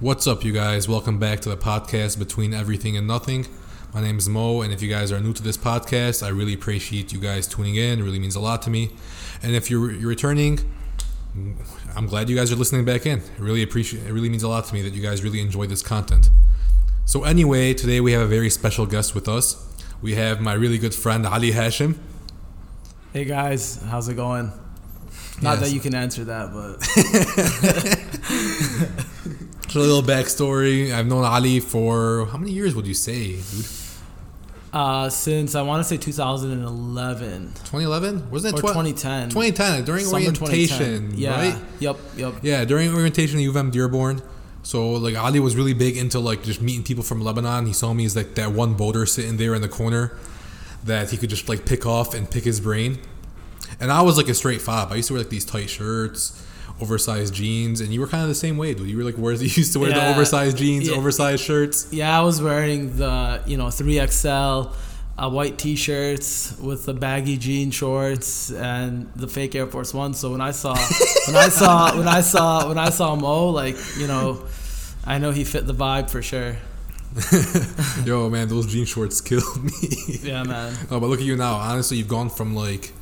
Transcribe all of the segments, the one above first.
What's up, you guys? Welcome back to the podcast Between Everything and Nothing. My name is Mo, and if you guys are new to this podcast, I really appreciate you guys tuning in. It really means a lot to me. And if you're, you're returning, I'm glad you guys are listening back in. It really appreciate. It really means a lot to me that you guys really enjoy this content. So anyway, today we have a very special guest with us. We have my really good friend Ali Hashim. Hey guys, how's it going? Not Yes. that you can answer that, but So a little backstory. I've known Ali for how many years would you say, dude? uh, since I want to say 2011 2011? Wasn't it or tw- 2010. 2010 during Summer orientation, 2010. Yeah. right? Yep. Yep. Yeah, during orientation at U of M Dearborn. So like Ali was really big into like just meeting people from Lebanon. He saw me as like that one boater sitting there in the corner that he could just like pick off and pick his brain. And I was like a straight fob. I used to wear like these tight shirts, oversized jeans, and you were kind of the same way, dude. You were like where you used to wear the oversized jeans, Yeah. oversized shirts. Yeah, I was wearing the you know 3XL uh, white T-shirts with the baggy jean shorts and the fake Air Force One. So when I saw when I saw when I saw when I saw Mo, like you know, I know he fit the vibe for sure. Yo, man, those jean shorts killed me. Yeah, man. Oh, but look at you now. Honestly, you've gone from like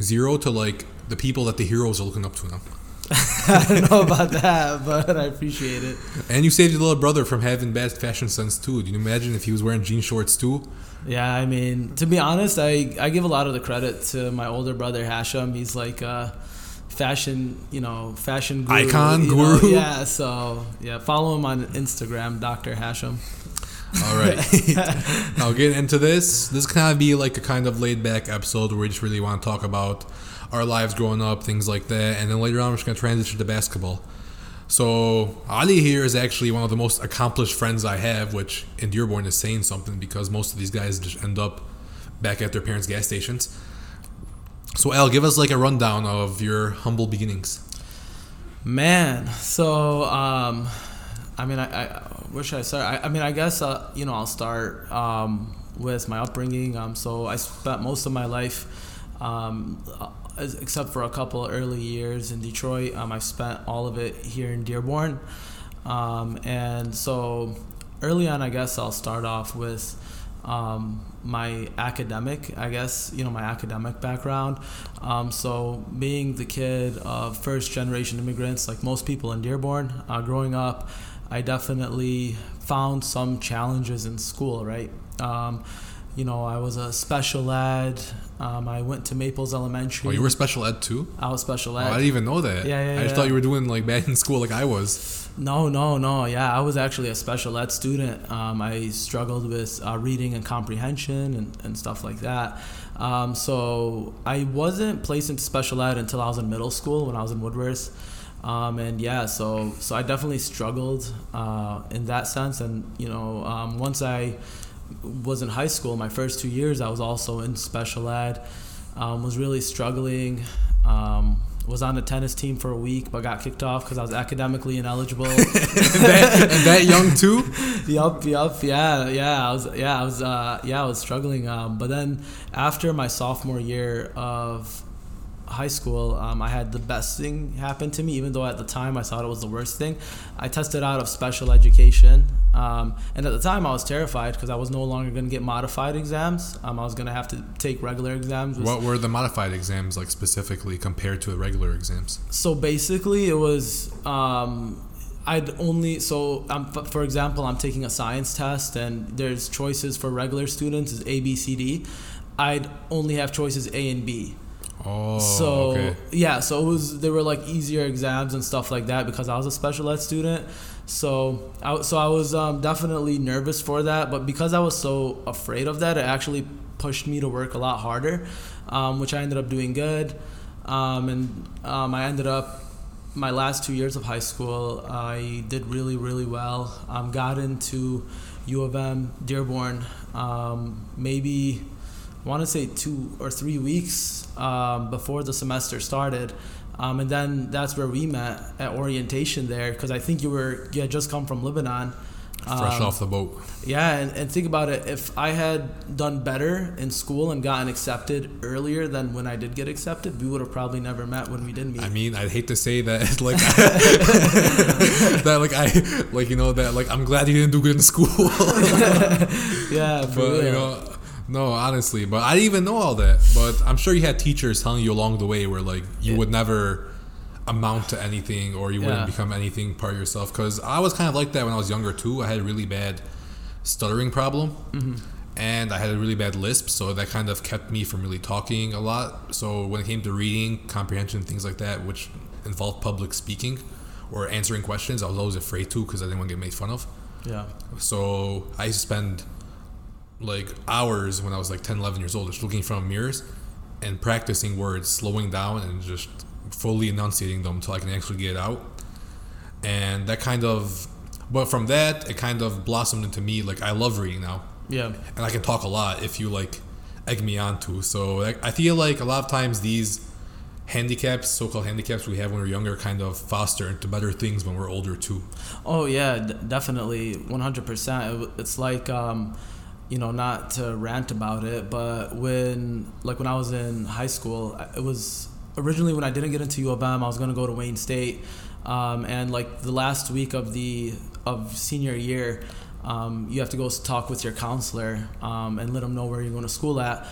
zero to like the people that the heroes are looking up to now. I don't know about that, but I appreciate it. And you saved your little brother from having bad fashion sense too. Do you imagine if he was wearing jean shorts too? Yeah, I mean, to be honest, I, I give a lot of the credit to my older brother Hashim. He's like a fashion, you know, fashion guru, Icon, you know? guru? Yeah, so yeah, follow him on Instagram, Dr. Hashim. All right. now get into this. This kind of be like a kind of laid back episode where we just really want to talk about our lives growing up, things like that, and then later on we're just gonna transition to basketball. So Ali here is actually one of the most accomplished friends I have, which in Dearborn is saying something because most of these guys just end up back at their parents' gas stations. So Al, give us like a rundown of your humble beginnings. Man, so um, I mean, I, I where should I start? I, I mean, I guess uh, you know I'll start um, with my upbringing. Um, so I spent most of my life, um, except for a couple early years in Detroit. Um, I spent all of it here in Dearborn, um, and so early on, I guess I'll start off with. Um, my academic, I guess, you know, my academic background. Um, so, being the kid of first generation immigrants, like most people in Dearborn, uh, growing up, I definitely found some challenges in school, right? Um, you know, I was a special ed. Um, I went to Maples Elementary. Oh, you were special ed too? I was special Oh, ed. I didn't even know that. Yeah, yeah, I just yeah. thought you were doing like bad in school like I was. No, no, no. Yeah, I was actually a special ed student. Um, I struggled with uh, reading and comprehension and, and stuff like that. Um, so I wasn't placed into special ed until I was in middle school when I was in Woodworth. Um, and yeah, so so I definitely struggled uh, in that sense. And you know, um, once I was in high school, my first two years, I was also in special ed. Um, was really struggling. Um, was on the tennis team for a week, but got kicked off because I was academically ineligible. and, that, and that young too? yup, yup, yeah, yeah. I was, yeah, I was, uh, yeah, I was struggling. Um, but then after my sophomore year of high school, um, I had the best thing happen to me, even though at the time I thought it was the worst thing. I tested out of special education, um, and at the time I was terrified because I was no longer going to get modified exams. Um, I was going to have to take regular exams. What were the modified exams like specifically compared to the regular exams? So basically, it was um, I'd only so um, for example, I'm taking a science test and there's choices for regular students is A, B, C, D. I'd only have choices A and B. Oh, so okay. yeah, so it was there were like easier exams and stuff like that because I was a special ed student. So I so I was um, definitely nervous for that, but because I was so afraid of that, it actually pushed me to work a lot harder, um, which I ended up doing good, um, and um, I ended up my last two years of high school. I did really really well. Um, got into U of M Dearborn, um, maybe. I want to say two or three weeks um, before the semester started. Um, and then that's where we met at orientation there because I think you were you had just come from Lebanon. fresh Um, off the boat. Yeah, and, and think about it. If I had done better in school and gotten accepted earlier than when I did get accepted, we would have probably never met when we did meet. I mean, I'd hate to say that, like, that, like, I, like, you know, that, like, I'm glad you didn't do good in school. yeah, for but, real. you know, no, honestly, but I didn't even know all that. But I'm sure you had teachers telling you along the way where, like, you Yeah. would never amount to anything or you wouldn't Yeah. become anything part of yourself. Because I was kind of like that when I was younger, too. I had a really bad stuttering problem. Mm-hmm. And I had a really bad lisp, so that kind of kept me from really talking a lot. So when it came to reading, comprehension, things like that, which involved public speaking or answering questions, I was always afraid to because I didn't want to get made fun of. yeah, So I used to spend like hours when I was like 10, 11 years old just looking in front of mirrors and practicing words, slowing down and just fully enunciating them until I can actually get out. And that kind of, but from that, it kind of blossomed into me like I love reading now yeah, and I can talk a lot if you like egg me on to. So like, I feel like a lot of times these handicaps, so-called handicaps we have when we're younger, kind of foster into better things when we're older too. Oh yeah, d- definitely, one hundred percent. It's like, um, you know, not to rant about it, but when like when I was in high school, it was originally when I didn't get into U of M, I was gonna go to Wayne State, um, and like the last week of the of senior year, um, you have to go talk with your counselor um, and let them know where you're going to school at.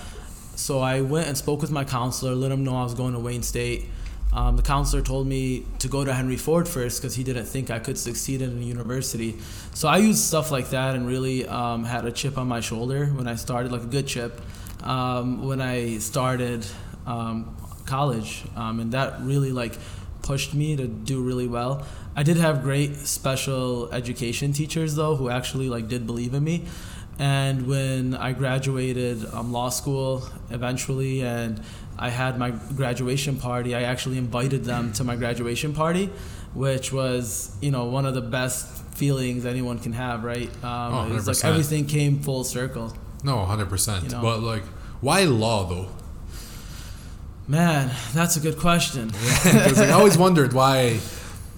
So I went and spoke with my counselor, let him know I was going to Wayne State. Um, the counselor told me to go to Henry Ford first because he didn't think I could succeed in a university. So I used stuff like that and really um, had a chip on my shoulder when I started, like a good chip, um, when I started um, college, um, and that really like pushed me to do really well. I did have great special education teachers though who actually like did believe in me. And when I graduated um, law school eventually, and I had my graduation party, I actually invited them to my graduation party, which was you know one of the best feelings anyone can have, right? Um, Oh, it was like everything came full circle. No, 100%. You know. But like, why law though? Man, that's a good question. Because I always wondered why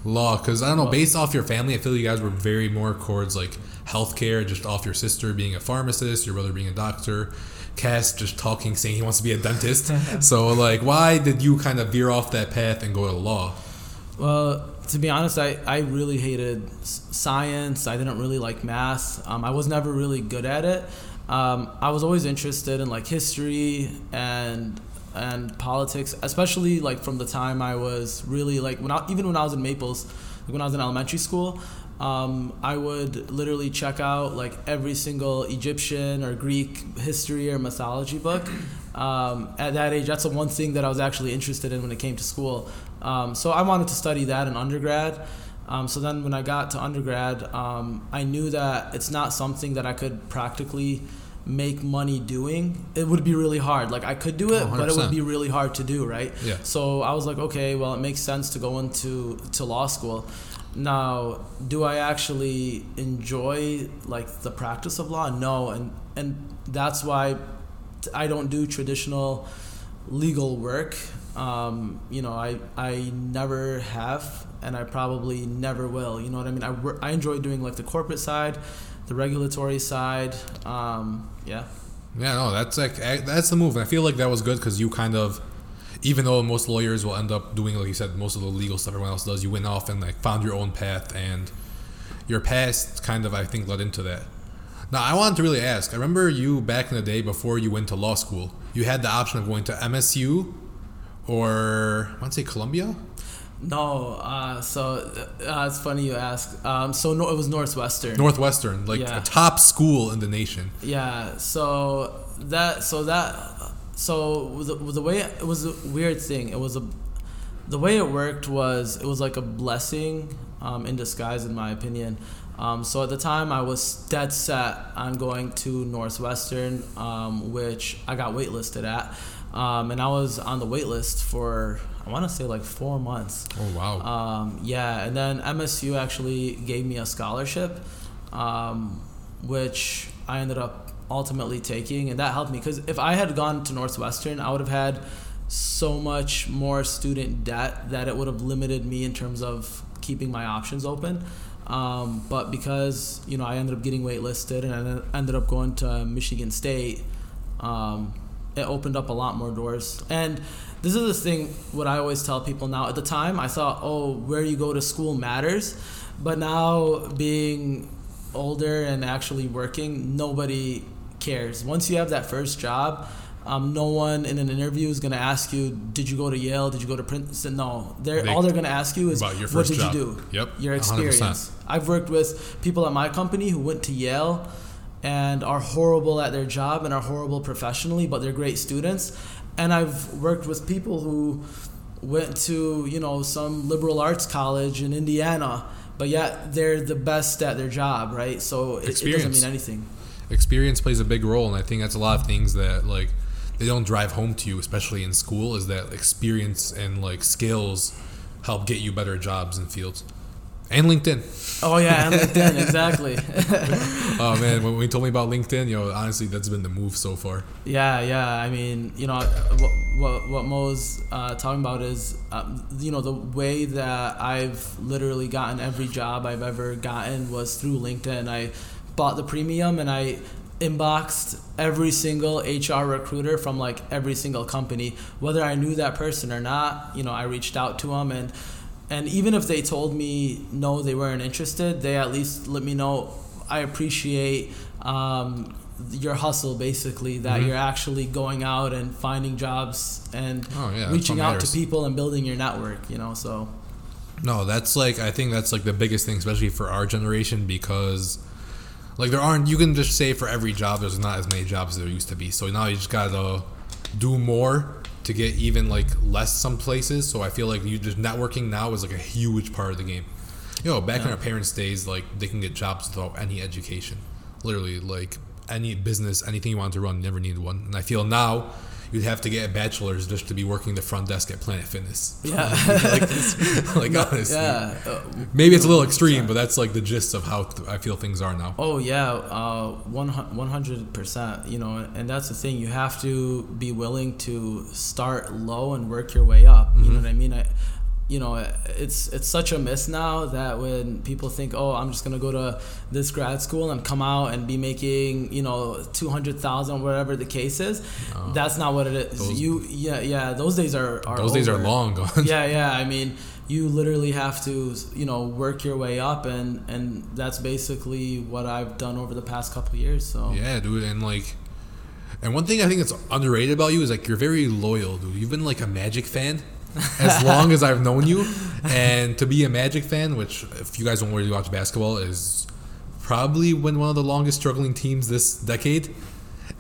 law. Because I don't know, based off your family, I feel you guys were very more towards like healthcare, just off your sister being a pharmacist, your brother being a doctor. Cass just talking, saying he wants to be a dentist. so like, why did you kind of veer off that path and go to law? Well, to be honest, I, I really hated science. I didn't really like math. Um, I was never really good at it. Um, I was always interested in like history and and politics, especially like from the time I was really like when I, even when I was in Maples, like when I was in elementary school. Um, I would literally check out like every single Egyptian or Greek history or mythology book. Um, at that age, that's the one thing that I was actually interested in when it came to school. Um, so I wanted to study that in undergrad. Um, so then when I got to undergrad, um, I knew that it's not something that I could practically make money doing. It would be really hard. Like I could do it, Oh, but it would be really hard to do, right? Yeah. So I was like, okay, well, it makes sense to go into to law school. Now, do I actually enjoy like the practice of law? No, and and that's why I don't do traditional legal work. Um, you know, I I never have, and I probably never will. You know what I mean? I I enjoy doing like the corporate side, the regulatory side. Um, yeah. Yeah, no, that's like eh, that's the move, I feel like that was good because you kind of, even though most lawyers will end up doing like you said, most of the legal stuff everyone else does, you went off and like found your own path, and your past kind of I think led into that. Now I wanted to really ask. I remember you back in the day before you went to law school. You had the option of going to MSU, or I want to say Columbia. No, uh, so uh, it's funny you ask. Um, so no, it was Northwestern. Northwestern, like Yeah. a top school in the nation. Yeah. So that so that so the, the way it was a weird thing. It was a the way it worked was it was like a blessing um, in disguise, in my opinion. Um, so at the time, I was dead set on going to Northwestern, um, which I got waitlisted at, um, and I was on the waitlist for I want to say like four months. Oh wow. Um, yeah, and then MSU actually gave me a scholarship, um, which I ended up ultimately taking, and that helped me because if I had gone to Northwestern, I would have had so much more student debt that it would have limited me in terms of keeping my options open. Um, but because you know I ended up getting waitlisted and I ended up going to Michigan State, um, it opened up a lot more doors. And this is the thing. What I always tell people now. At the time, I thought, oh, where you go to school matters, but now being older and actually working, nobody cares. Once you have that first job, um, no one in an interview is going to ask you, "Did you go to Yale? Did you go to Princeton?" No, they're They- all they're going to ask you is, "What did job." you do? Yep, your 100%. experience." I've worked with people at my company who went to Yale and are horrible at their job and are horrible professionally, but they're great students. And I've worked with people who went to you know some liberal arts college in Indiana, but yet they're the best at their job, right? So it, it doesn't mean anything. Experience plays a big role and i think that's a lot of things that like they don't drive home to you especially in school is that experience and like skills help get you better jobs and fields and linkedin Oh yeah, and LinkedIn exactly. oh man when we told me about linkedin you know honestly that's been the move so far Yeah, yeah. I mean, you know, what what, what Mo's uh, talking about is, um, you know, the way that I've literally gotten every job I've ever gotten was through LinkedIn. I bought the premium and I inboxed every single HR recruiter from like every single company, whether I knew that person or not. You know, I reached out to them and. And even if they told me no, they weren't interested, they at least let me know. I appreciate um, your hustle basically that Mhm. you're actually going out and finding jobs and Oh, yeah, reaching out matters. to people and building your network you know so No, that's like I think that's like the biggest thing, especially for our generation, because like there aren't. You can just say for every job, there's not as many jobs as there used to be. So now you just gotta do more to get even like less some places. So I feel like you just networking now is like a huge part of the game. You know, back in our parents' days, like they can get jobs without any education. Literally, like any business, anything you want to run, you never needed one. And I feel now you'd have to get a bachelor's just to be working the front desk at Planet Fitness. yeah like, like honestly. yeah uh, Maybe it's a little extreme, but that's like the gist of how th- I feel things are now. Oh yeah, uh, one hundred percent. You know, and that's the thing. You have to be willing to start low and work your way up. You know what I mean? I, you know, it's it's such a myth now that when people think, oh, I'm just gonna go to this grad school and come out and be making, you know, two hundred thousand, whatever the case is, No. that's not what it is. Those- you, yeah, yeah, those days are, are Those days are long gone. yeah, yeah. I mean, you literally have to, you know, work your way up, and and that's basically what I've done over the past couple of years. So Yeah, dude, and like, and one thing I think that's underrated about you is like you're very loyal, dude. You've been like a Magic fan as long as I've known you, and to be a Magic fan, which if you guys don't really watch basketball, is probably been one of the longest struggling teams this decade.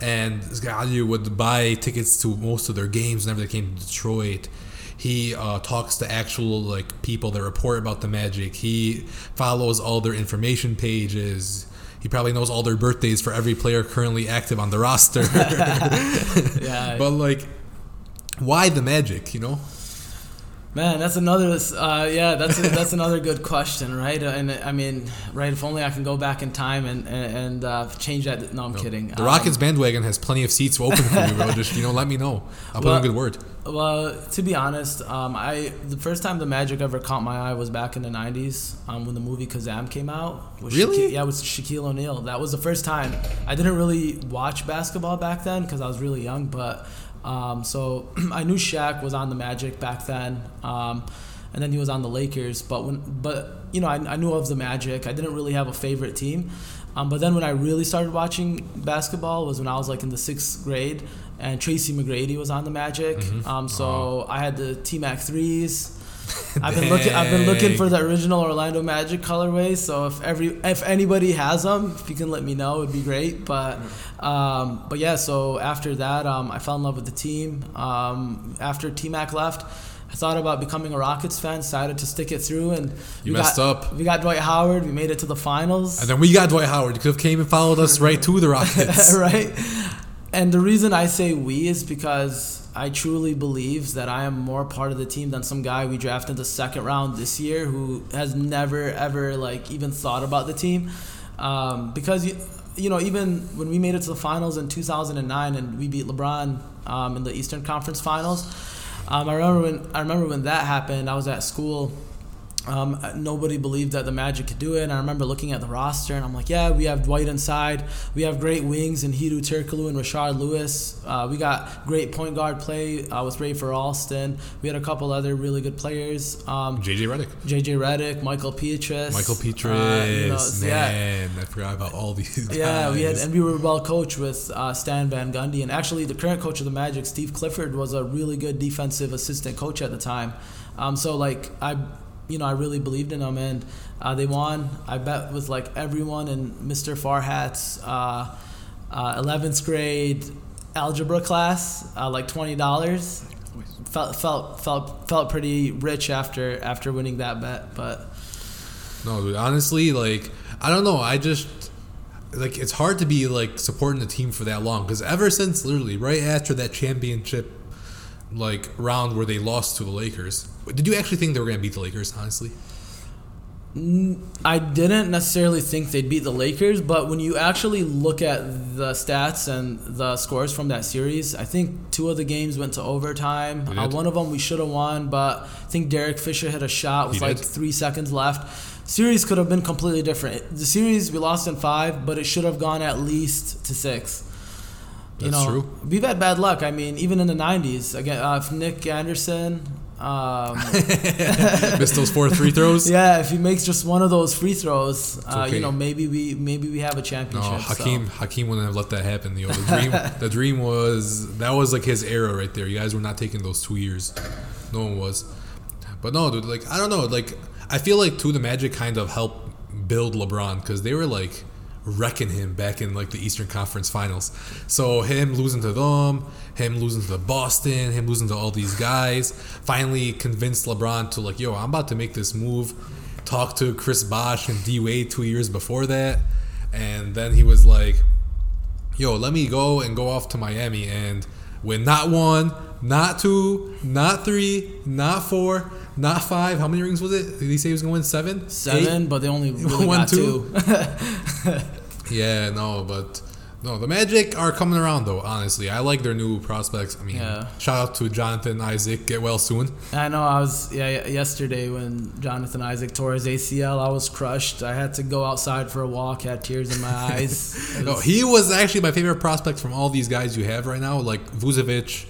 And this guy you would buy tickets to most of their games whenever they came to Detroit. He uh, talks to actual like people that report about the Magic. He follows all their information pages. He probably knows all their birthdays for every player currently active on the roster. yeah, but like, why the Magic? You know? Man, that's another, uh, yeah, that's that's another good question, right? Uh, And I mean, right? If only I can go back in time and and, uh, change that. No, I'm kidding. The Um, Rockets bandwagon has plenty of seats open for you, bro. Just you know, let me know. I'll put in a good word. Well, to be honest, um, I the first time the Magic ever caught my eye was back in the '90s um, when the movie Kazam came out. With Really? Shaquille, yeah, with Shaquille O'Neal. That was the first time. I didn't really watch basketball back then because I was really young, but um, so I knew Shaq was on the Magic back then, um, and then he was on the Lakers. But when, but you know, I, I knew of the Magic. I didn't really have a favorite team. Um, but then when I really started watching basketball was when I was like in the sixth grade, and Tracy McGrady was on the Magic. Mhm. Um, so I had the T Mac threes. I've been looking. I've been looking for the original Orlando Magic colorways. So if every if anybody has them, if you can let me know, it'd be great. But um, but yeah. So after that, um, I fell in love with the team. Um, after T Mac left, I thought about becoming a Rockets fan. Decided to stick it through, and You we messed got, up. We got Dwight Howard. We made it to the finals. And then we got Dwight Howard. You could have came and followed us right to the Rockets. right? And the reason I say we is because I truly believe that I am more part of the team than some guy we drafted in the second round this year who has never ever like even thought about the team. Um, because you, you know, even when we made it to the finals in 2009 and we beat LeBron um, in the Eastern Conference Finals, um, I remember when I remember when that happened. I was at school Um, nobody believed that the Magic could do it. And I remember looking at the roster, and I'm like, yeah, we have Dwight inside. We have great wings in Hedo Turkoglu and Rashard Lewis. Uh, we got great point guard play uh, with Rafer Alston. We had a couple other really good players. Um, JJ Redick. JJ Redick, Mickael Pietrus. Mickael Pietrus. Uh, you know, man, yeah. I forgot about all these guys. Yeah, we had, and we were well coached with uh, Stan Van Gundy. And actually, the current coach of the Magic, Steve Clifford, was a really good defensive assistant coach at the time. Um, so, like, I you know, I really believed in them, and uh, they won. I bet with like everyone in Mr. Farhat's uh, uh, 11th grade algebra class, uh, like twenty dollars. Felt felt felt felt pretty rich after after winning that bet, but no, dude. Honestly, like I don't know. I just like it's hard to be like supporting the team for that long because ever since literally right after that championship like round where they lost to the Lakers. Did you actually think they were going to beat the Lakers? Honestly, I didn't necessarily think they'd beat the Lakers, but when you actually look at the stats and the scores from that series, I think two of the games went to overtime. Uh, one of them we should have won, but I think Derek Fisher hit a shot with like three seconds left. Series could have been completely different. The series we lost in five, but it should have gone at least to six. You That's know, true. We've had bad luck. I mean, even in the '90s, again, uh, if Nick Anderson um, missed those four free throws. yeah, if he makes just one of those free throws, uh, you know, maybe we maybe we have a championship. No, Hakeem so. Hakeem wouldn't have let that happen. The, the dream, the dream was that was like his era right there. You guys were not taking those two years. No one was. But no, dude. Like I don't know. Like I feel like too the Magic kind of helped build LeBron because they were like wrecking him back in like the Eastern Conference Finals. So him losing to them, him losing to Boston, him losing to all these guys, finally convinced LeBron to like, yo, I'm about to make this move. Talk to Chris Bosh and D Wade two years before that, and then he was like, yo, let me go and go off to Miami and win not one, not two, not three, not four, not five. How many rings was it? Did he say he was going to win seven? Seven, Eight? but they only really won two. two. yeah, no, but no, the Magic are coming around though. Honestly, I like their new prospects. I mean, yeah. shout out to Jonathan Isaac. Get well soon. I know. I was yeah yesterday when Jonathan Isaac tore his ACL. I was crushed. I had to go outside for a walk. Had tears in my eyes. no, he was actually my favorite prospect from all these guys you have right now. Like Vucevic,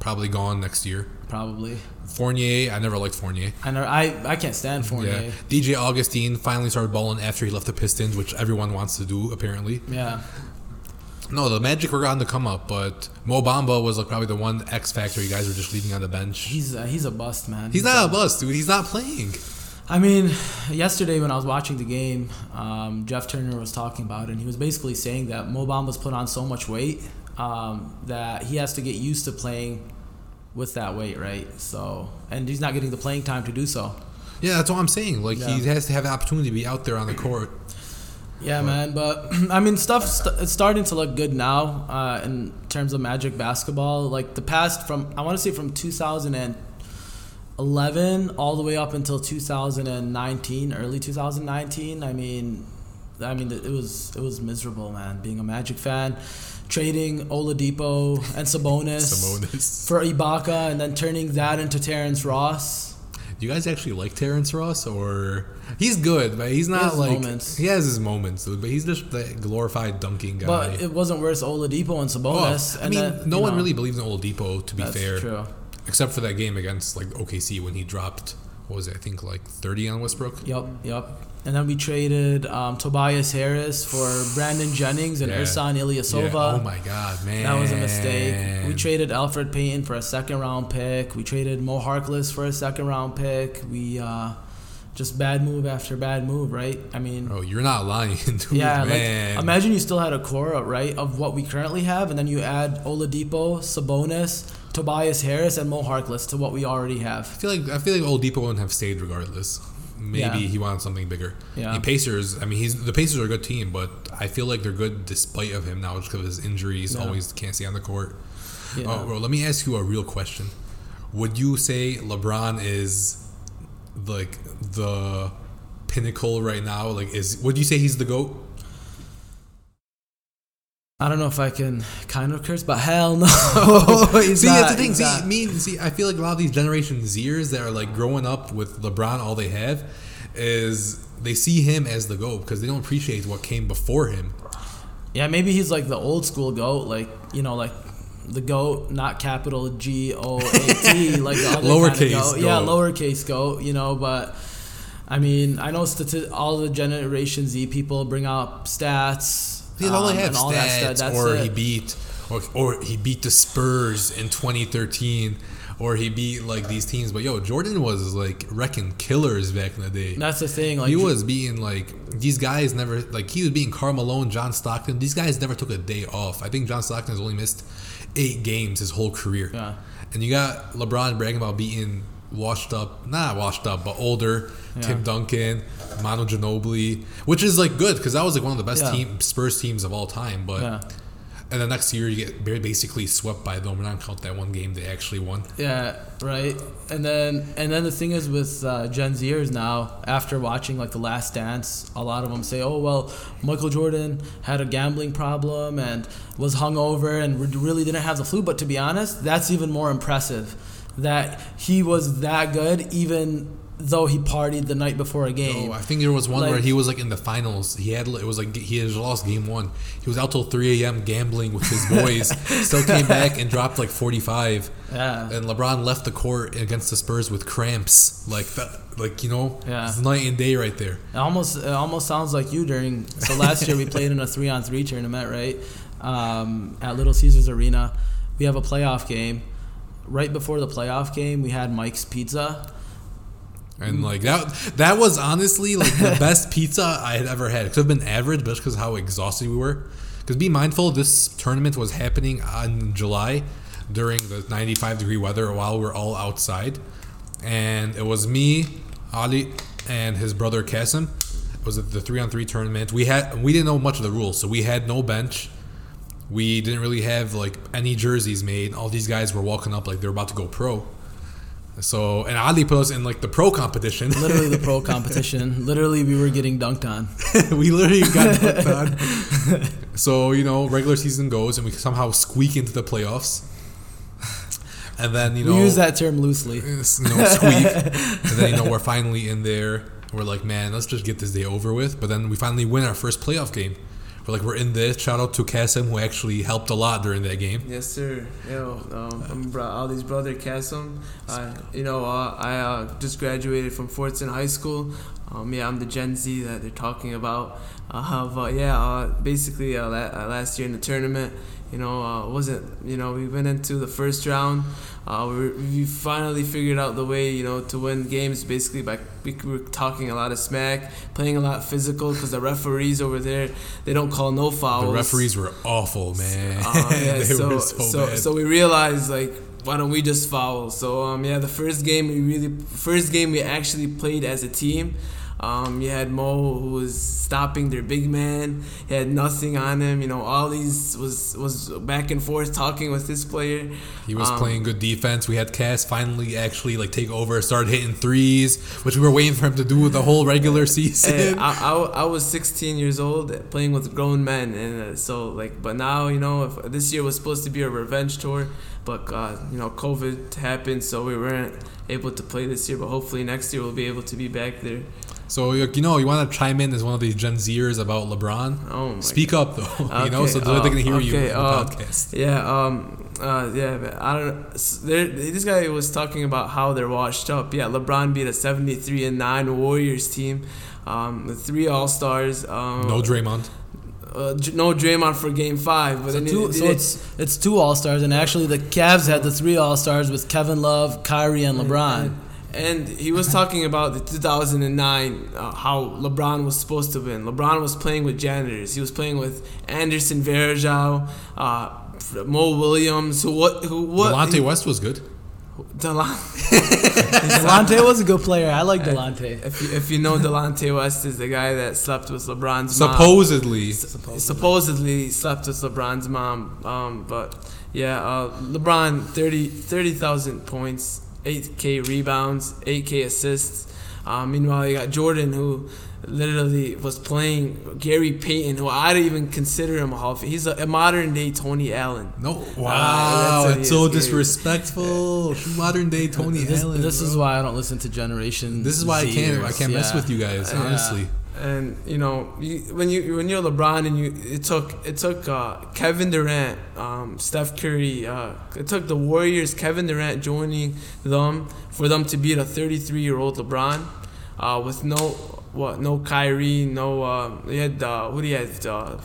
probably gone next year. Probably. Fournier, I never liked Fournier. I know I, I can't stand Fournier. Yeah. DJ Augustin finally started balling after he left the Pistons, which everyone wants to do apparently. Yeah. No, the Magic were on the come up, but Mo Bamba was like probably the one X factor you guys were just leaving on the bench. He's a, he's a bust, man. He's, he's not a, a bust, dude. He's not playing. I mean, yesterday when I was watching the game, um, Jeff Turner was talking about it, and he was basically saying that Mo Bamba's put on so much weight um, that he has to get used to playing with that weight, right? So, and he's not getting the playing time to do so. Yeah, that's what I'm saying. Like yeah. he has to have the opportunity to be out there on the court. Yeah, but. man. But I mean, stuff st- it's starting to look good now uh, in terms of Magic basketball. Like the past from I want to say from 2011 all the way up until 2019, early 2019. I mean, I mean it was it was miserable, man. Being a Magic fan trading Oladipo and Sabonis, Sabonis. for Ibaka, and then turning that into Terrence Ross. Do you guys actually like Terrence Ross, or he's good, but he's not he like moments. he has his moments, but he's just the glorified dunking guy. But it wasn't worse Oladipo and oh, Sabonis. Oh, I mean, no one know, really believes in Oladipo, to be fair. True. Except for that game against like OKC when he dropped what was it? I think like thirty on Westbrook. Yep, yep. And then we traded um, Tobias Harris for Brandon Jennings and yeah. Ersan Ilyasova. Yeah. Oh my God, man. That was a mistake. We traded Elfrid Payton for a second round pick. We traded Mo Harkless for a second round pick. We uh, just bad move after bad move, right? I mean, oh, you're not lying, dude, yeah. Man. Like, imagine you still had a core, right, of what we currently have, and then you add Oladipo, Sabonis, Tobias Harris, and Mo Harkless to what we already have. I feel like I feel like Oladipo wouldn't have stayed regardless maybe yeah. he wanted something bigger. Yeah. The Pacers, I mean, he's the Pacers are a good team, but I feel like they're good despite of him now, just because of his injuries. Yeah. Always can't stay on the court. Yeah. Oh, well, let me ask you a real question. Would you say LeBron is like the pinnacle right now? Like, is would you say he's the goat? I don't know if I can kind of curse, but hell no. see, not, that's the thing. See, not. me, see, I feel like a lot of these Generation Zers that are like growing up with LeBron, all they have is they see him as the GOAT because they don't appreciate what came before him. Yeah, maybe he's like the old school goat, like you know, like the goat, not capital G O A T, like the other Lowercase kind of goat. Yeah, lowercase goat. You know, but I mean, I know stati- all the Generation Z people bring up stats. He all um, have and all that stuff. That's or it. he beat, or, or he beat the Spurs in 2013, or he beat like these teams. But yo, Jordan was like wrecking killers back in the day. That's the thing. Like he was beating like these guys never like he was beating Karl Malone, John Stockton. These guys never took a day off. I think John Stockton has only missed eight games his whole career. Yeah. And you got LeBron bragging about beating washed up, not washed up, but older Tim Duncan, Manu Ginobili, which is like good because that was like one of the best Yeah. team Spurs teams of all time. But Yeah. and the next year you get basically swept by them. We're not count that one game they actually won. Yeah, right. And then and then the thing is with uh, Gen Zers now, after watching like The Last Dance, a lot of them say, "Oh well, Michael Jordan had a gambling problem and was hungover and re- really didn't have the flu." But to be honest, that's even more impressive that he was that good, even though he partied the night before a game. Oh, I think there was one where he was like in the finals. He had it was like he had lost game one. He was out till 3 a.m. gambling with his boys. Still came back and dropped like 45. yeah. And LeBron left the court against the Spurs with cramps. Like that, like you know, Yeah. it's night and day right there. It almost it almost sounds like you during. So last year we played in a three on three tournament, right? Um, at Little Caesars Arena, we have a playoff game. Right before the playoff game, we had Mike's Pizza. And like that, that was honestly like the best pizza I had ever had. It could have been average, but just because how exhausted we were. Because be mindful, this tournament was happening in July during the 95 degree weather while we are all outside, and it was me, Ali, and his brother Kasim. It was the three on three tournament. We had we didn't know much of the rules, so we had no bench. We didn't really have like any jerseys made. All these guys were walking up like they're about to go pro. So and Ali put us in like the pro competition. Literally the pro competition. Literally, we were getting dunked on. we literally got dunked on. So you know, regular season goes, and we somehow squeak into the playoffs. And then you know, we use that term loosely. it's, you know, squeak. and then you know we're finally in there. We're like, man, let's just get this day over with. But then we finally win our first playoff game. Like, we're in this. Shout out to Kasim who actually helped a lot during that game. Yes, sir. Yo, um, I'm bro- Ali's brother, Kasim. You know, uh, I uh, just graduated from Fordson High School. Um, yeah, I'm the Gen Z that they're talking about. Uh, yeah, uh, basically uh, la- uh, last year in the tournament, you know, uh, wasn't, you know, we went into the first round. Uh, we, we finally figured out the way, you know, to win games basically by we were talking a lot of smack, playing a lot physical because the referees over there, they don't call no fouls. The referees were awful, man. Uh, yeah, so, so, so, so we realized like why don't we just foul? So um yeah, the first game we really first game we actually played as a team. Um, you had Mo who was stopping their big man. He had nothing on him. You know, Ali's was was back and forth talking with this player. He was Um, playing good defense. We had Cass finally actually like take over, start hitting threes, which we were waiting for him to do the whole regular season. I, I, I was 16 years old playing with grown men and uh, so like but now you know if this year was supposed to be a revenge tour but uh, you know covid happened so we weren't able to play this year but hopefully next year we'll be able to be back there so you know, you want to chime in as one of these Gen Zers about LeBron? oh my Speak up though, you know, Okay, so they're going to hear uh, you okay, on the uh, podcast. Yeah, um, uh, yeah, but I don't. this guy was talking about how they're washed up. Yeah, LeBron beat a seventy-three and nine Warriors team, um, the three All Stars. Um, No Draymond. Uh, no Draymond for Game Five, but So, two, it- so it's it's two All Stars, and actually the Cavs had the three All Stars with Kevin Love, Kyrie, and LeBron. And, and he was talking about the 2009, uh, how LeBron was supposed to win. LeBron was playing with janitors. He was playing with Anderson Varejao, uh, Mo Williams, who what who what Delonte West was good. Delon- Delonte was a good player. I like Delonte. if you, if you know Delonte West is the guy that slept with LeBron's mom. Supposedly. supposedly slept with LeBron's mom. Um, but yeah, uh, LeBron 30 30,000 points, 8k rebounds, 8k assists. Uh, meanwhile, you got Jordan, who literally was playing Gary Payton, who I don't even consider him a Hall of Fame. He's a, a modern day Tony Allen. No, wow, what he it's so is, disrespectful. Modern day Tony this, Allen. this is why I don't listen to Generation. This is why I can't. I can't mess with you guys. Yeah. And you know, you, when you when you're LeBron and you it took it took uh, Kevin Durant, um, Steph Curry, uh, it took the Warriors, Kevin Durant joining them for them to beat a 33 year old LeBron, uh, with no what no Kyrie, no uh, he had uh, who do you had uh,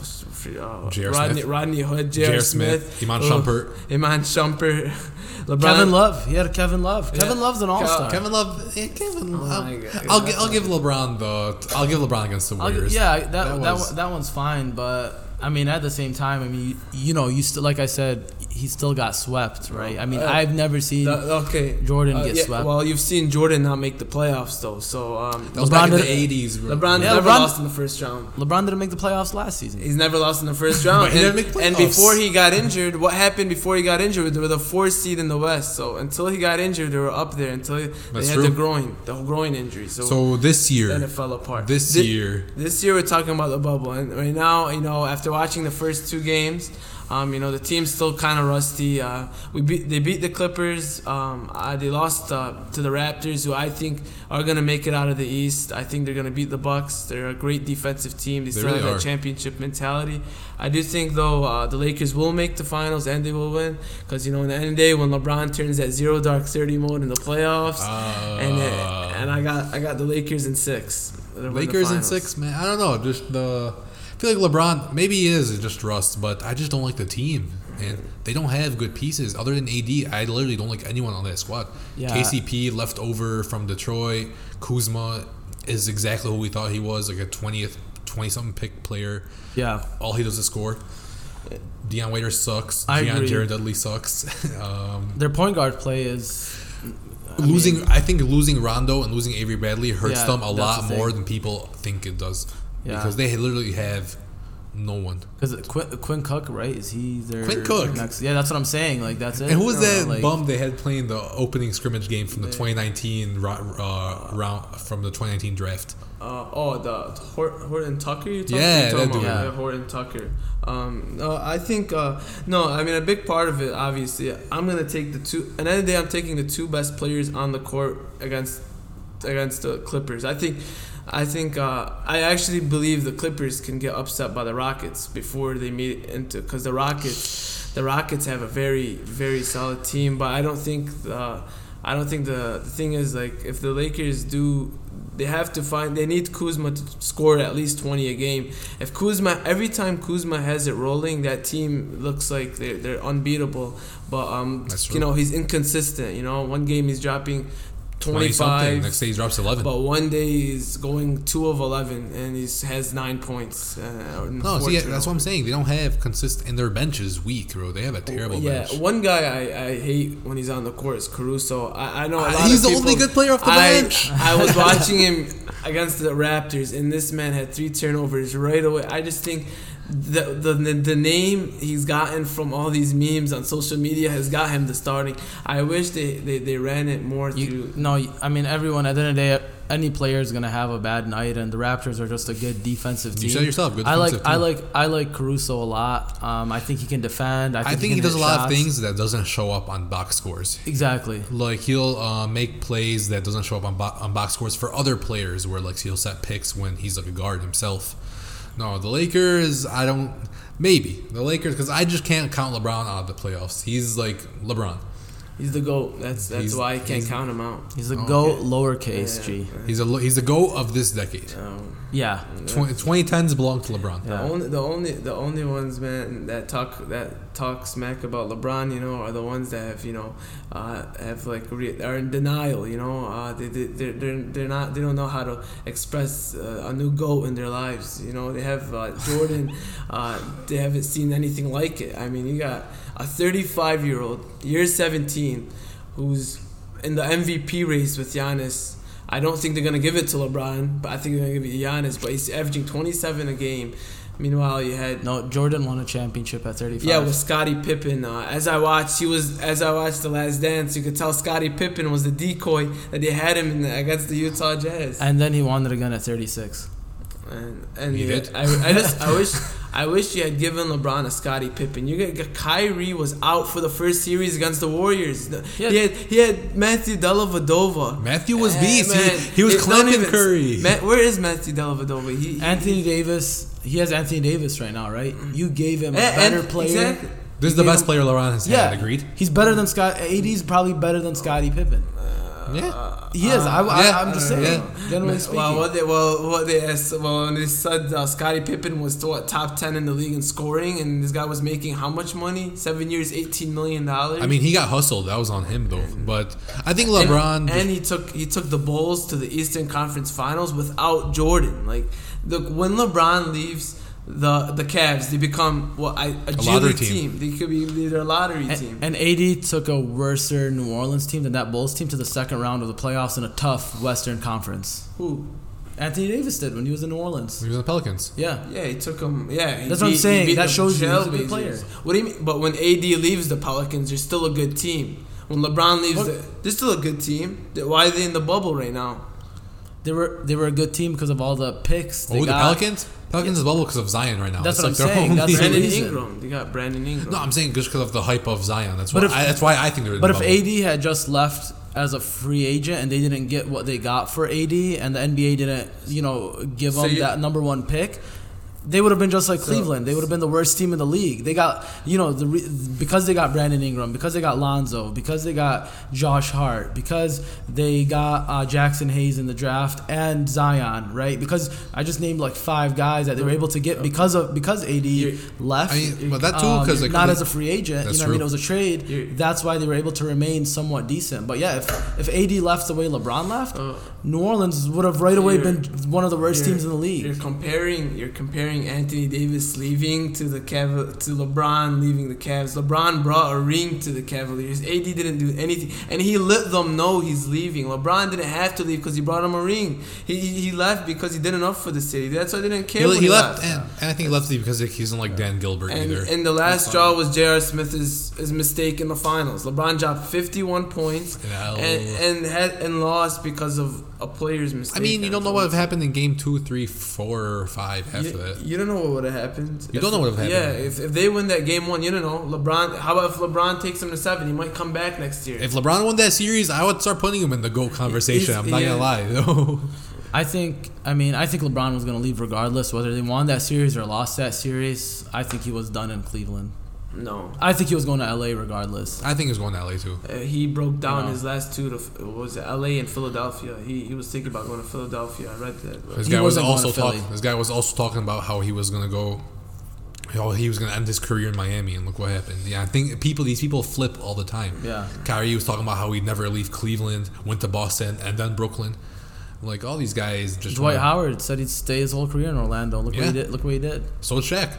uh, J.R. Rodney Smith. Rodney Hood, J.R. J.R. Smith, Smith, Iman uh, Shumpert. Iman Shumpert, LeBron. Kevin Love. He had a Kevin Love. Yeah. Kevin Love's an all star. Kevin Love, eh, Kevin. Oh I'll. I'll, I'll give LeBron the. I'll give LeBron against the I'll Warriors. yeah, that That that, was- one- that one's fine, but I mean, at the same time, I mean, you, you know, you still like I said, he still got swept, right? I mean, Uh, I've never seen The- okay, Jordan Uh, get yeah, swept. Well, you've seen Jordan not make the playoffs though, so um, That was LeBron back in the eighties. LeBron Yeah, never LeBron- lost in the first round. LeBron didn't make the playoffs last season. He's never lost in the first round. And, make and before he got injured, what happened before he got injured? They were the fourth seed in the West. So until he got injured, they were up there until they had true. the groin, the groin injury. So, So this then year, it fell apart. this Thi- year, This year we're talking about the bubble, and right now, you know, after watching the first two games, um, you know, the team's still kind of rusty. Uh, we beat, they beat the Clippers. Um, uh, they lost uh, to the Raptors, who I think are gonna make it out of the East. I think they're gonna beat the Bucks. They're a great defensive team. They, They still really have that are. championship mentality. I do think though uh, the Lakers will make the finals and they will win because you know in the end of the day when LeBron turns that zero dark thirty mode in the playoffs, uh, and it, and I got I got the Lakers in six. The Lakers in six, man. I don't know. Just the. I feel like LeBron. Maybe he is just rust, but I just don't like the team. And they don't have good pieces other than AD. I literally don't like anyone on that squad. Yeah. KCP left over from Detroit. Kuzma is exactly who we thought he was, like a twentieth, twenty something pick player. yeah, All he does is score. Dion Waiters sucks. I Dion agree. Jared Dudley sucks. um, their point guard play is I losing, mean, I think losing Rondo and losing Avery Bradley hurts Yeah, them a lot more than people think it does. Yeah. Because they literally have no one. Because Quinn, Quinn Cook, right? Is he their Quinn Cook. Next, yeah, that's what I'm saying. Like that's it. And who was that like- bum they had playing the opening scrimmage game from the 2019 uh, round from the 2019 draft? Uh, oh, the Hort- Horton Tucker. You talking, Yeah, you talking about? Yeah. Yeah, Horton Tucker. Um, no, I think uh, no. I mean, a big part of it, obviously. I'm gonna take the two. At the end of the day, I'm taking the two best players on the court against against the Clippers. I think. I think uh, I actually believe the Clippers can get upset by the Rockets before they meet into because the Rockets, the Rockets have a very very solid team, but I don't think the I don't think the, the thing is like if the Lakers do they have to find they need Kuzma to score at least 20 a game. If Kuzma every time Kuzma has it rolling, that team looks like they're, they're unbeatable. But um That's you know, he's inconsistent, you know. One game he's dropping 20 something. 25 Next day he drops 11. but one day he's going 2 of 11 and he has 9 points. Uh, no, see, that's what I'm saying. They don't have consistent, and their bench is weak, bro. They have a terrible yeah, bench. one guy I, I hate when he's on the court is Caruso. I, I know a Uh, lot he's of the only people- good player off the I, bench. I was watching him against the Raptors, and this man had three turnovers right away. I just think the the the name he's gotten from all these memes on social media has got him the starting. I wish they, they, they ran it more You, through. no, I mean everyone. At the end of the day, any player is gonna have a bad night, and the Raptors are just a good defensive team. You said yourself, good I like, defensive I like, I like Caruso a lot. Um, I think he can defend. I I think, think he does a hit lot of things that doesn't show up on box scores. Exactly. Like he'll uh, make plays that doesn't show up on, bo- on box scores for other players, where like he'll set picks when he's like a guard himself. No, the Lakers, I don't. Maybe the Lakers because I just can't count LeBron out of the playoffs. He's like LeBron. He's the GOAT. That's that's He's- why I can't count him out. He's the Oh, goat lowercase Yeah, g. yeah. He's a he's the goat of this decade. Um, Yeah. 2010s belong to LeBron. The Yeah. only the only the only ones man that talk that talk smack about LeBron, you know, are the ones that have you know uh, have like re- are in denial. You know, uh, they they they're, they're, they're not they don't know how to express uh, a new goat in their lives. You know, they have uh, Jordan, uh, they haven't seen anything like it. I mean, you got a 35 year old, year 17, who's in the MVP race with Giannis. I don't think they're gonna give it to LeBron, but I think they're gonna give it to Giannis. But he's averaging 27 a game. Meanwhile, you had No, Jordan won a championship at 35. yeah with Scottie Pippen. Uh, as I watched, he was as I watched The Last Dance. You could tell Scottie Pippen was the decoy that they had him in the, against the Utah Jazz. and then he won it again at 36. And, and He yeah, did? I, I just I wish I wish you had given LeBron a Scottie Pippen. You get Kyrie was out for the first series against the Warriors. Yeah. He had he had Matthew Dellavedova. Matthew was beast. He- man, he, was it- don't clamping even- Curry. Ma- where is Matthew Dellavedova? He, he- Anthony Davis, he has Anthony Davis right now, right? Mm-hmm. You gave him a better and- player. Exactly. this is the best gave player LeBron has Yeah, had. Agreed. He's better than Scott. AD is probably better than Scottie Pippen. Yeah. He is. I, I, yeah, I'm just uh, saying. yeah. Generally speaking. Well, what they well what they well when they said uh, Scottie Pippen was what top ten in the league in scoring, and this guy was making how much money? Seven years, eighteen million dollars. I mean, he got hustled. That was on him though. But I think LeBron. and, and he took he took the Bulls to the Eastern Conference Finals without Jordan. Like the when LeBron leaves the the Cavs, they become what I, a, G lottery team. team. They could be they're a lottery team. and, and AD took a worser New Orleans team than that Bulls team to the second round of the playoffs in a tough Western Conference. Who? Anthony Davis did when he was in New Orleans. he was in the Pelicans. Yeah. Yeah, he took him. Yeah, he That's what I'm he saying. That shows you he's a good player. What do you mean? But when AD leaves the Pelicans, they're still a good team. When LeBron leaves, the, they're still a good team. Why are they in the bubble right now? They were they were a good team because of all the picks. They Oh, the got. Pelicans. Pelicans is bubble because of Zion right now. That's It's what like I'm their saying. only- That's Brandon reason. Ingram. They got Brandon Ingram. No, I'm saying just because of the hype of Zion. That's why. if- I, that's why I think they're in But the if bubble. AD had just left as a free agent and they didn't get what they got for AD and the NBA didn't, you know, give So them you- that number one pick, they would have been just like So- Cleveland. They would have been the worst team in the league. They got, you know, the re- because they got Brandon Ingram, because they got Lonzo, because they got Josh Hart, because they got uh, Jaxson Hayes in the draft and Zion, right? Because I just named like five guys that they were able to get because of because AD You're- left. I mean, but that too um, because like not as a free agent, you know what I mean? It was a trade. You're- That's why they were able to remain somewhat decent. But yeah, if if AD left the way LeBron left, Uh, New Orleans would have right away been one of the worst teams in the league. You're comparing. You're comparing Anthony Davis leaving to the Cav- to LeBron leaving the Cavs. LeBron brought a ring to the Cavaliers. AD didn't do anything, and he let them know he's leaving. LeBron didn't have to leave because he brought him a ring. He, he he left because he did enough for the city. That's why they didn't care. he, when he left, left. and, and I think he left because he isn't like Dan Gilbert And, either. and the last draw was J.R. Smith's his mistake in the finals. LeBron dropped 51 points In and, and had and lost because of a player's mistake. I mean, you don't know what would have happened in game two, three, four, or five after You, that. you don't know what would have happened. You If- don't know what would've Yeah, if, if they win that game one, you don't know. LeBron. How about if LeBron takes them to seven? He might come back next year. If LeBron won that series, I would start putting him in the GOAT conversation. He's- I'm not yeah. gonna lie. I think. I mean, I think LeBron was going to leave regardless, whether they won that series or lost that series. I think he was done in Cleveland. No. I think he was going to LA regardless. I think he's going to LA too. Uh, he broke down You know. his last two to what was it L.A. and Philadelphia. He he was thinking about going to Philadelphia. I read that. This He guy was wasn't going also talking. This guy was also talking about how he was gonna go. How he was gonna end his career in Miami, and look what happened. Yeah, I think people, these people flip all the time. Yeah. Kyrie was talking about how he'd never leave Cleveland, went to Boston, and then Brooklyn. Like all these guys just. Dwight wanna- Howard said he'd stay his whole career in Orlando. Look what he did. Look what he did. So it's Shaq.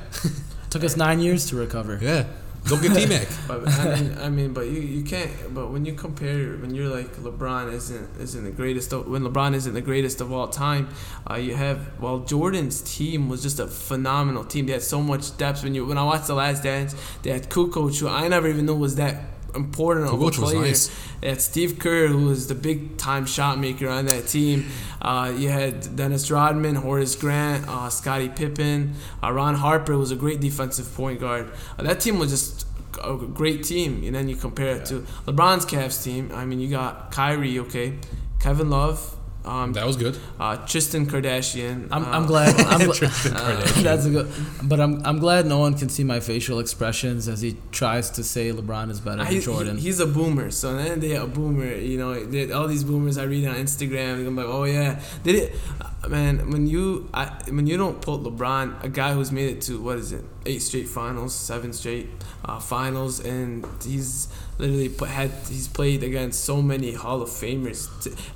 Took us nine years to recover. yeah. Go get T Mac. But I mean, I mean, but you, you can't. But when you compare, when you're like LeBron isn't isn't the greatest. Of, when LeBron isn't the greatest of all time, uh, you have well Jordan's team was just a phenomenal team. They had so much depth. When you when I watched the Last Dance, they had Kukoc, who I never even knew was that important of a player. nice. Steve Kerr, who was the big time shot maker on that team. Uh, you had Dennis Rodman, Horace Grant, uh, Scottie Pippen, uh, Ron Harper was a great defensive point guard. Uh, that team was just a great team. And then you compare it to LeBron's Cavs team. I mean, you got Kyrie, okay, Kevin Love, um, That was good. uh, Tristan Kardashian. I'm, uh, I'm glad. I'm gl- Tristan uh, Kardashian. That's a good. But I'm I'm glad no one can see my facial expressions as he tries to say LeBron is better I- than he- Jordan. he's a boomer, so at the end of the day, a boomer. You know, all these boomers I read on Instagram. I'm like, oh yeah, did it, uh, man? When you, I, when you don't put LeBron, a guy who's made it to what is it, eight straight finals, seven straight uh, finals, and he's literally had he's played against so many Hall of Famers,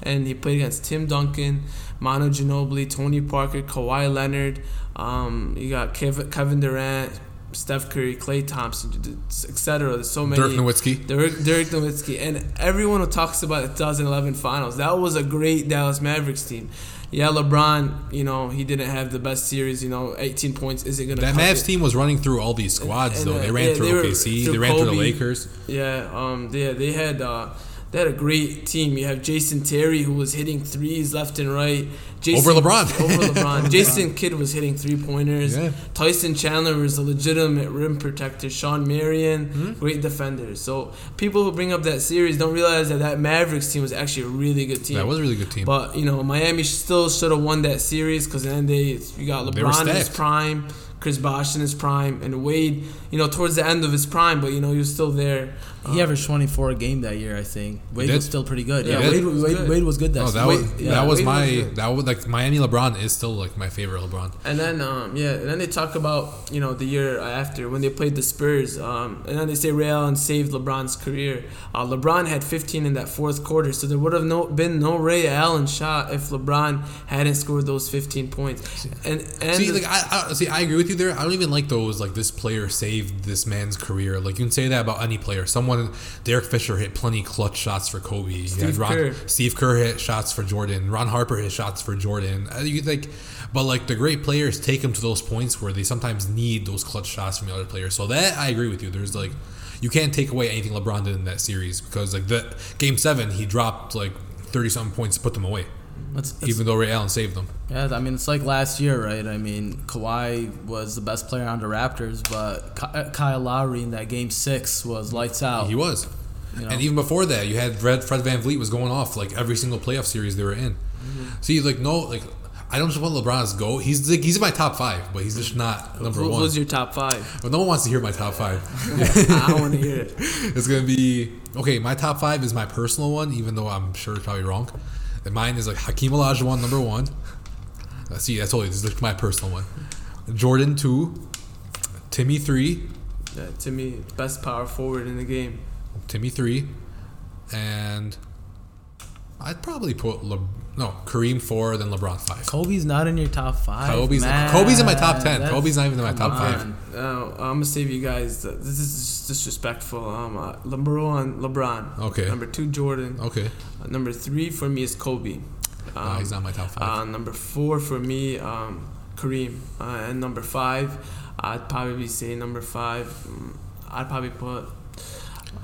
and he played against Tim Duncan, Manu Ginobili, Tony Parker, Kawhi Leonard. Um, you got Kevin, Kevin Durant. Steph Curry, Klay Thompson, etc. There's so many. Dirk Nowitzki. Dirk, Dirk Nowitzki, and everyone who talks about the 2011 finals, that was a great Dallas Mavericks team. yeah, LeBron, you know, he didn't have the best series. You know, 18 points isn't gonna. That Mavs it. team was running through all these squads And- though. and, They uh, ran yeah, through they OKC. through they ran through the Lakers. Yeah, um, they they had uh, they had a great team. You have Jason Terry who was hitting threes left and right. Jason, Over LeBron. over LeBron. Jason Kidd was hitting three pointers. Yeah. Tyson Chandler was a legitimate rim protector. Shawn Marion, Hmm? great defender. So people who bring up that series don't realize that that Mavericks team was actually a really good team. That was a really good team. But you know, Miami still should have won that series because then they you got LeBron in his prime, Chris Bosh in his prime, and Wade, you know, towards the end of his prime, but you know he was still there. He Uh, averaged 24 a game that year, I think. Wade did? was still pretty good. He Yeah, did? Wade, was Wade, good. Wade was good that no, that season. was yeah, that was Wade was my good. that was like Miami LeBron is still like my favorite LeBron. And then um, yeah, and then they talk about you know the year after when they played the Spurs, um, and then they say Ray Allen saved LeBron's career. Uh, LeBron had 15 in that fourth quarter, so there would have no been no Ray Allen shot if LeBron hadn't scored those 15 points. And and see, like I, I see, I agree with you there. I don't even like those like this player saved this man's career. Like you can say that about any player. Someone, Derek Fisher hit plenty clutch shots for Kobe. Steve Ron, Kerr. Steve Kerr hit shots for Jordan. Ron Harper hit shots for Jordan. Uh, You like, but like the great players take them to those points where they sometimes need those clutch shots from the other players. So that I agree with you. There's like. You can't take away anything LeBron did in that series because like the game seven he dropped like thirty something points to put them away, It's- it's- even though Ray Allen saved them. Yeah, I mean it's like last year, right? I mean Kawhi was the best player on the Raptors, but uh, Kyle Lowry in that game six was lights out. He was. you know? And even before that, you had Fred, Fred VanVleet was going off like every single playoff series they were in. See, like no, like I don't just want LeBron's go. He's like he's in my top five, but he's just not number who, one. who's your top five? but no one wants to hear my top five. I want to hear it. it's gonna be okay. My top five is my personal one, even though I'm sure it's probably wrong. And mine is like Hakeem Olajuwon number one. Uh, see, I told you this is like my personal one. Jordan two, Timmy three, Yeah, me, best power forward in the game. Timmy three, and I'd probably put Le- no Kareem four, then LeBron five. Kobe's not in your top five. Kobe's man. Kobe's in my top ten. That's- Kobe's not even in my top come five. Uh, I'm gonna save you guys. uh, This is disrespectful. Um, uh, number one, LeBron. Okay. Number two, Jordan. Okay, Uh, number three for me is Kobe. no, Um, he's not my top five. Uh, number four for me, um, Kareem. Uh, and number five, I'd probably say number five. mm, I'd probably put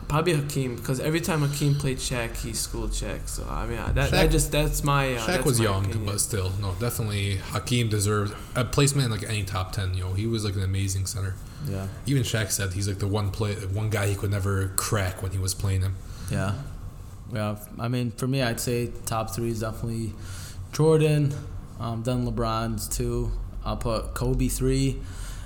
probably Hakeem because every time Hakeem played Shaq, he schooled Shaq. So I mean, that, that Shaq- just that's my. Uh, Shaq that's was my young, opinion. but still, no, definitely Hakeem deserved a placement in like any top ten. You know, he was like an amazing center. Yeah, Even Shaq said he's like the one play, one guy he could never crack when he was playing him. yeah, yeah. I mean, for me, I'd say top three is definitely Jordan, um, then LeBron's two. I'll put Kobe three.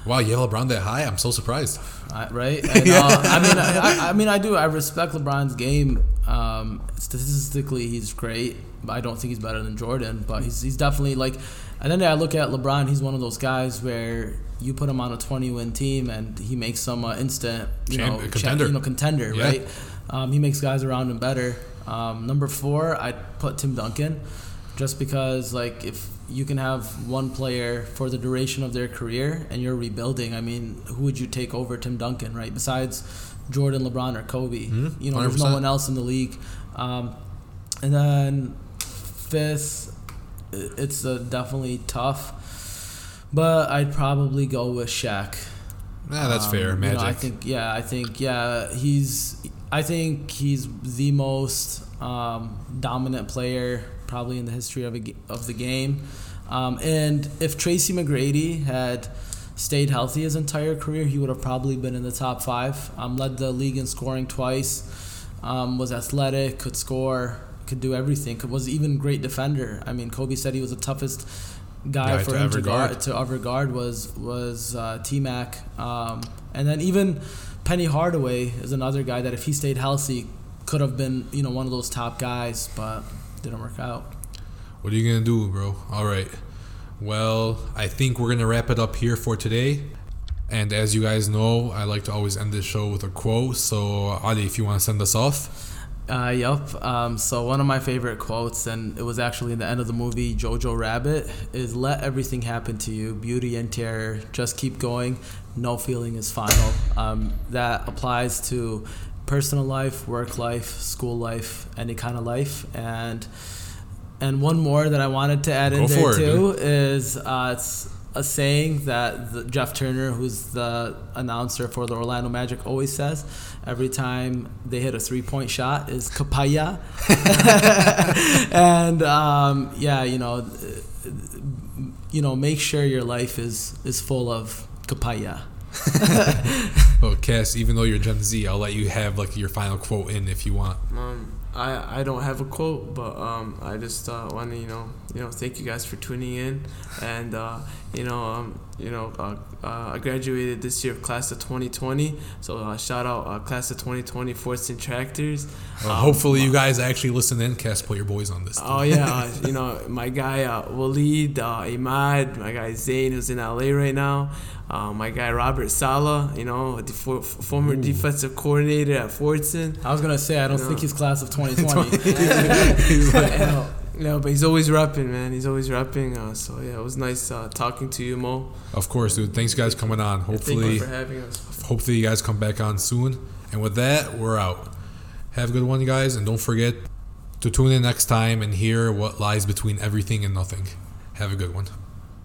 Wow, you have LeBron that high? I'm so surprised. I, right? And, uh, I mean, I, I- I mean, I do. I respect LeBron's game. Um, statistically, he's great, but I don't think he's better than Jordan. But he's he's definitely like. And then I look at LeBron. He's one of those guys where you put him on a 20-win team and he makes some uh, instant, you Champ- know, contender. you know, contender, Yeah. right? Um, he makes guys around him better. Um, number four, I'd put Tim Duncan, just because like if you can have one player for the duration of their career and you're rebuilding, I mean, who would you take over Tim Duncan, right? Besides Jordan, LeBron, or Kobe, Mhm, you know, there's no one else in the league. Um, and then fifth, it's uh, definitely tough, but I'd probably go with Shaq. Yeah, that's Um, fair. you know, Magic. I think yeah, I think yeah, he's I think he's the most um, dominant player probably in the history of a, of the game. Um, and if Tracy McGrady had stayed healthy his entire career, he would have probably been in the top five. Um, led the league in scoring twice. Um, was athletic, could score, could do everything. Could, was even great defender. I mean, Kobe said he was the toughest guy Guy for to him to guard, guard. to ever guard was was uh, T Mac, um, and then even Penny Hardaway is another guy that if he stayed healthy could have been you know one of those top guys, but didn't work out. What are you gonna do, bro? All right. Well, I think we're gonna wrap it up here for today. And as you guys know, I like to always end this show with a quote. So, Ali, if you want to send us off. Uh, yup. Um, so one of my favorite quotes, and it was actually in the end of the movie Jojo Rabbit, is "Let everything happen to you, beauty and terror. Just keep going. No feeling is final." Um, that applies to personal life, work life, school life, any kind of life, and and one more that I wanted to add in there it, too is uh, it's a saying that the, Jeff Turner, who's the announcer for the Orlando Magic, always says every time they hit a three point shot is kapaya. and um, yeah, you know, you know, make sure your life is is full of kapaya. Well, Cass, even though you're Gen Z, I'll let you have like your final quote in if you want. Um, I, I don't have a quote, but um, I just uh, want to you know you know thank you guys for tuning in, and uh, you know um, you know uh, uh, I graduated this year, class of 2020. So uh, shout out uh, class of 2020 Fordson Tractors. Well, Um, hopefully, you guys actually listen in. Cass, put your boys on this. Oh yeah, uh, you know my guy uh, Waleed, uh, Imad, my guy Zayn who's in LA right now, uh, my guy Robert Sala, you know the for, former Ooh. defensive coordinator at Fordson. I was gonna say I don't No. think he's class of 2020. He's like- yeah, yeah, but he's always rapping, man. He's always rapping. Uh, so yeah, it was nice uh, talking to you, Mo. of course, dude. Thanks, guys, coming on. Thank Hopefully, you for having us. hopefully you guys come back on soon. And with that, we're out. Have a good one, guys, and don't forget to tune in next time and hear what lies between everything and nothing. Have a good one.